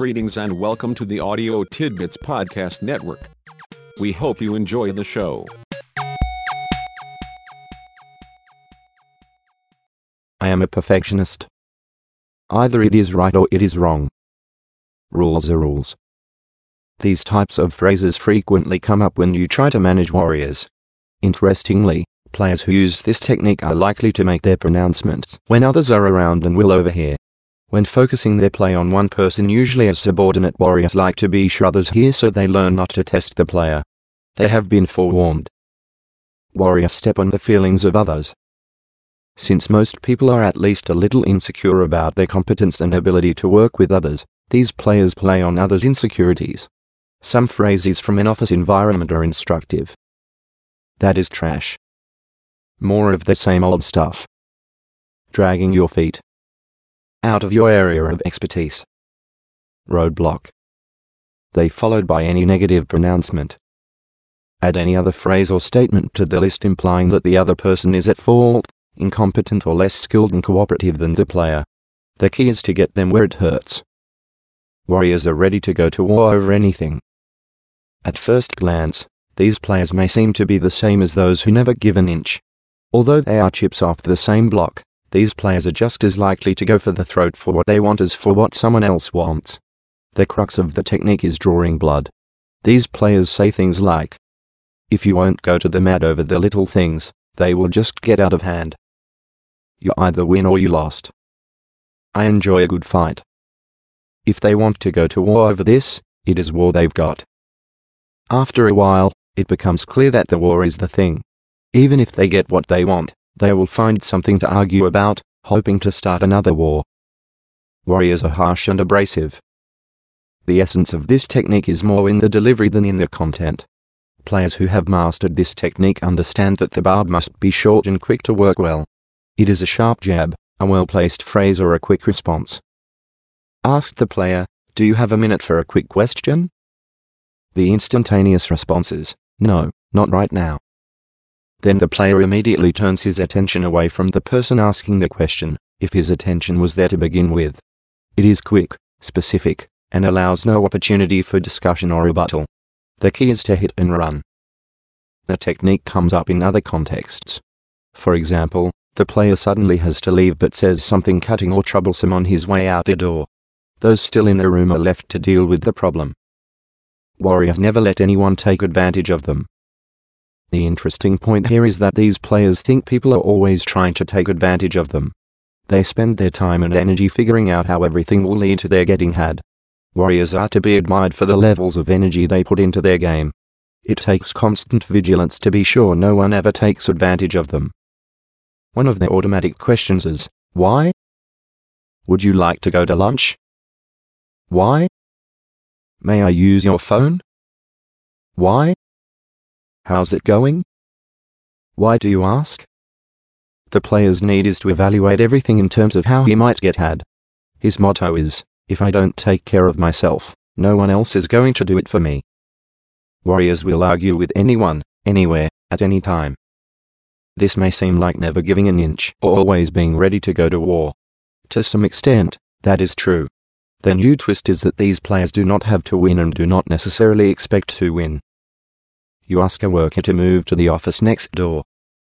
Greetings and welcome to the Audio Tidbits Podcast Network. We hope you enjoy the show. I am a perfectionist. Either it is right or it is wrong. Rules are rules. These types of phrases frequently come up when you try to manage warriors. Interestingly, players who use this technique are likely to make their pronouncements when others are around and will overhear. When focusing their play on one person usually a subordinate warriors like to be sure others hear so they learn not to test the player. They have been forewarned. Warriors step on the feelings of others. Since most people are at least a little insecure about their competence and ability to work with others, these players play on others' insecurities. Some phrases from an office environment are instructive. That is trash. More of the same old stuff. Dragging your feet out of your area of expertise. Roadblock. They followed by any negative pronouncement. Add any other phrase or statement to the list implying that the other person is at fault, incompetent or less skilled and cooperative than the player. The key is to get them where it hurts. Warriors are ready to go to war over anything. At first glance, these players may seem to be the same as those who never give an inch. Although they are chips off the same block, these players are just as likely to go for the throat for what they want as for what someone else wants. The crux of the technique is drawing blood. These players say things like, If you won't go to the mat over the little things, they will just get out of hand. You either win or you lost. I enjoy a good fight. If they want to go to war over this, it is war they've got. After a while, it becomes clear that the war is the thing. Even if they get what they want, they will find something to argue about, hoping to start another war. Warriors are harsh and abrasive. The essence of this technique is more in the delivery than in the content. Players who have mastered this technique understand that the barb must be short and quick to work well. It is a sharp jab, a well placed phrase, or a quick response. Ask the player, Do you have a minute for a quick question? The instantaneous response is, No, not right now. Then the player immediately turns his attention away from the person asking the question, if his attention was there to begin with. It is quick, specific, and allows no opportunity for discussion or rebuttal. The key is to hit and run. The technique comes up in other contexts. For example, the player suddenly has to leave but says something cutting or troublesome on his way out the door. Those still in the room are left to deal with the problem. Warriors never let anyone take advantage of them. The interesting point here is that these players think people are always trying to take advantage of them. They spend their time and energy figuring out how everything will lead to their getting had. Warriors are to be admired for the levels of energy they put into their game. It takes constant vigilance to be sure no one ever takes advantage of them. One of their automatic questions is, Why? Would you like to go to lunch? Why? May I use your phone? Why? How's it going? Why do you ask? The player's need is to evaluate everything in terms of how he might get had. His motto is, if I don't take care of myself, no one else is going to do it for me. Warriors will argue with anyone, anywhere, at any time. This may seem like never giving an inch or always being ready to go to war. To some extent, that is true. The new twist is that these players do not have to win and do not necessarily expect to win you ask a worker to move to the office next door.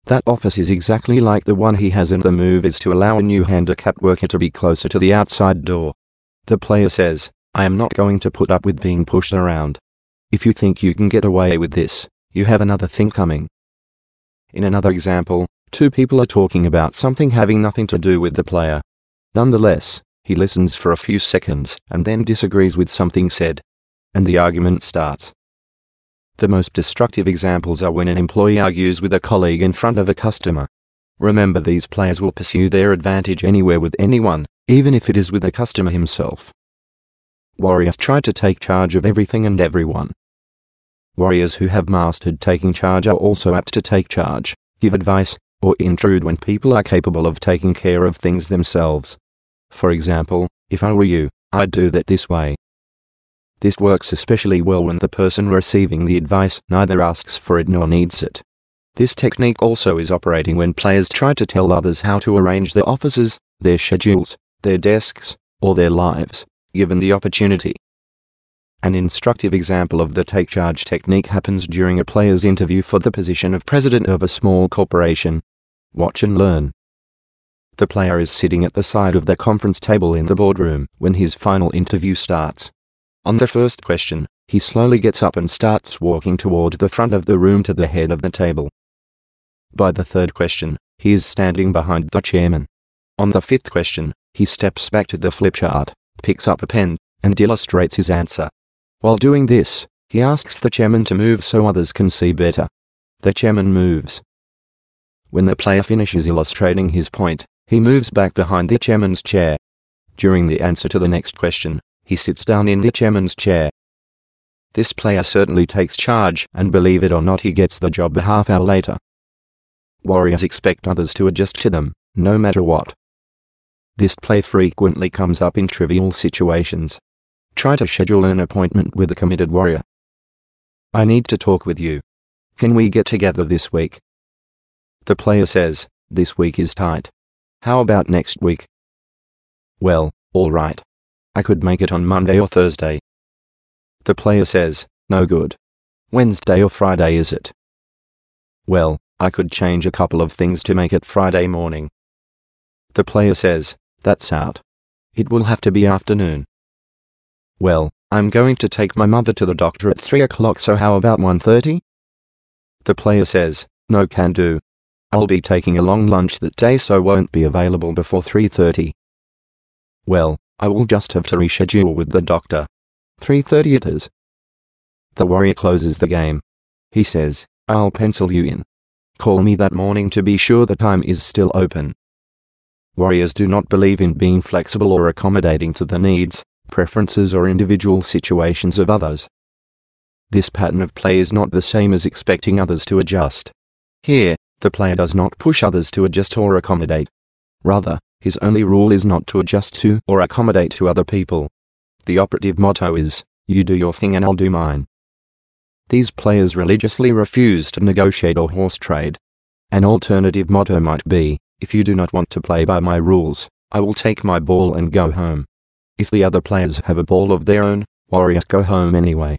That office is exactly like the one he has and the move is to allow a new handicapped worker to be closer to the outside door. The player says, I am not going to put up with being pushed around. If you think you can get away with this, you have another thing coming. In another example, two people are talking about something having nothing to do with the player. Nonetheless, he listens for a few seconds and then disagrees with something said. And the argument starts. The most destructive examples are when an employee argues with a colleague in front of a customer. Remember these players will pursue their advantage anywhere with anyone, even if it is with the customer himself. Warriors try to take charge of everything and everyone. Warriors who have mastered taking charge are also apt to take charge, give advice, or intrude when people are capable of taking care of things themselves. For example, if I were you, I'd do that this way. This works especially well when the person receiving the advice neither asks for it nor needs it. This technique also is operating when players try to tell others how to arrange their offices, their schedules, their desks, or their lives, given the opportunity. An instructive example of the take charge technique happens during a player's interview for the position of president of a small corporation. Watch and learn. The player is sitting at the side of the conference table in the boardroom when his final interview starts. On the first question, he slowly gets up and starts walking toward the front of the room to the head of the table. By the third question, he is standing behind the chairman. On the fifth question, he steps back to the flip chart, picks up a pen, and illustrates his answer. While doing this, he asks the chairman to move so others can see better. The chairman moves. When the player finishes illustrating his point, he moves back behind the chairman's chair. During the answer to the next question, he sits down in the chairman's chair. This player certainly takes charge, and believe it or not, he gets the job a half hour later. Warriors expect others to adjust to them, no matter what. This play frequently comes up in trivial situations. Try to schedule an appointment with a committed warrior. I need to talk with you. Can we get together this week? The player says, This week is tight. How about next week? Well, all right. I could make it on Monday or Thursday. The player says, no good. Wednesday or Friday is it? Well, I could change a couple of things to make it Friday morning. The player says, that's out. It will have to be afternoon. Well, I'm going to take my mother to the doctor at 3 o'clock so how about 1.30? The player says, no can do. I'll be taking a long lunch that day so won't be available before 3.30. Well, I will just have to reschedule with the doctor. 3.30 it is. The warrior closes the game. He says, I'll pencil you in. Call me that morning to be sure the time is still open. Warriors do not believe in being flexible or accommodating to the needs, preferences or individual situations of others. This pattern of play is not the same as expecting others to adjust. Here, the player does not push others to adjust or accommodate. Rather, his only rule is not to adjust to or accommodate to other people. The operative motto is, you do your thing and I'll do mine. These players religiously refuse to negotiate or horse trade. An alternative motto might be, if you do not want to play by my rules, I will take my ball and go home. If the other players have a ball of their own, warriors go home anyway.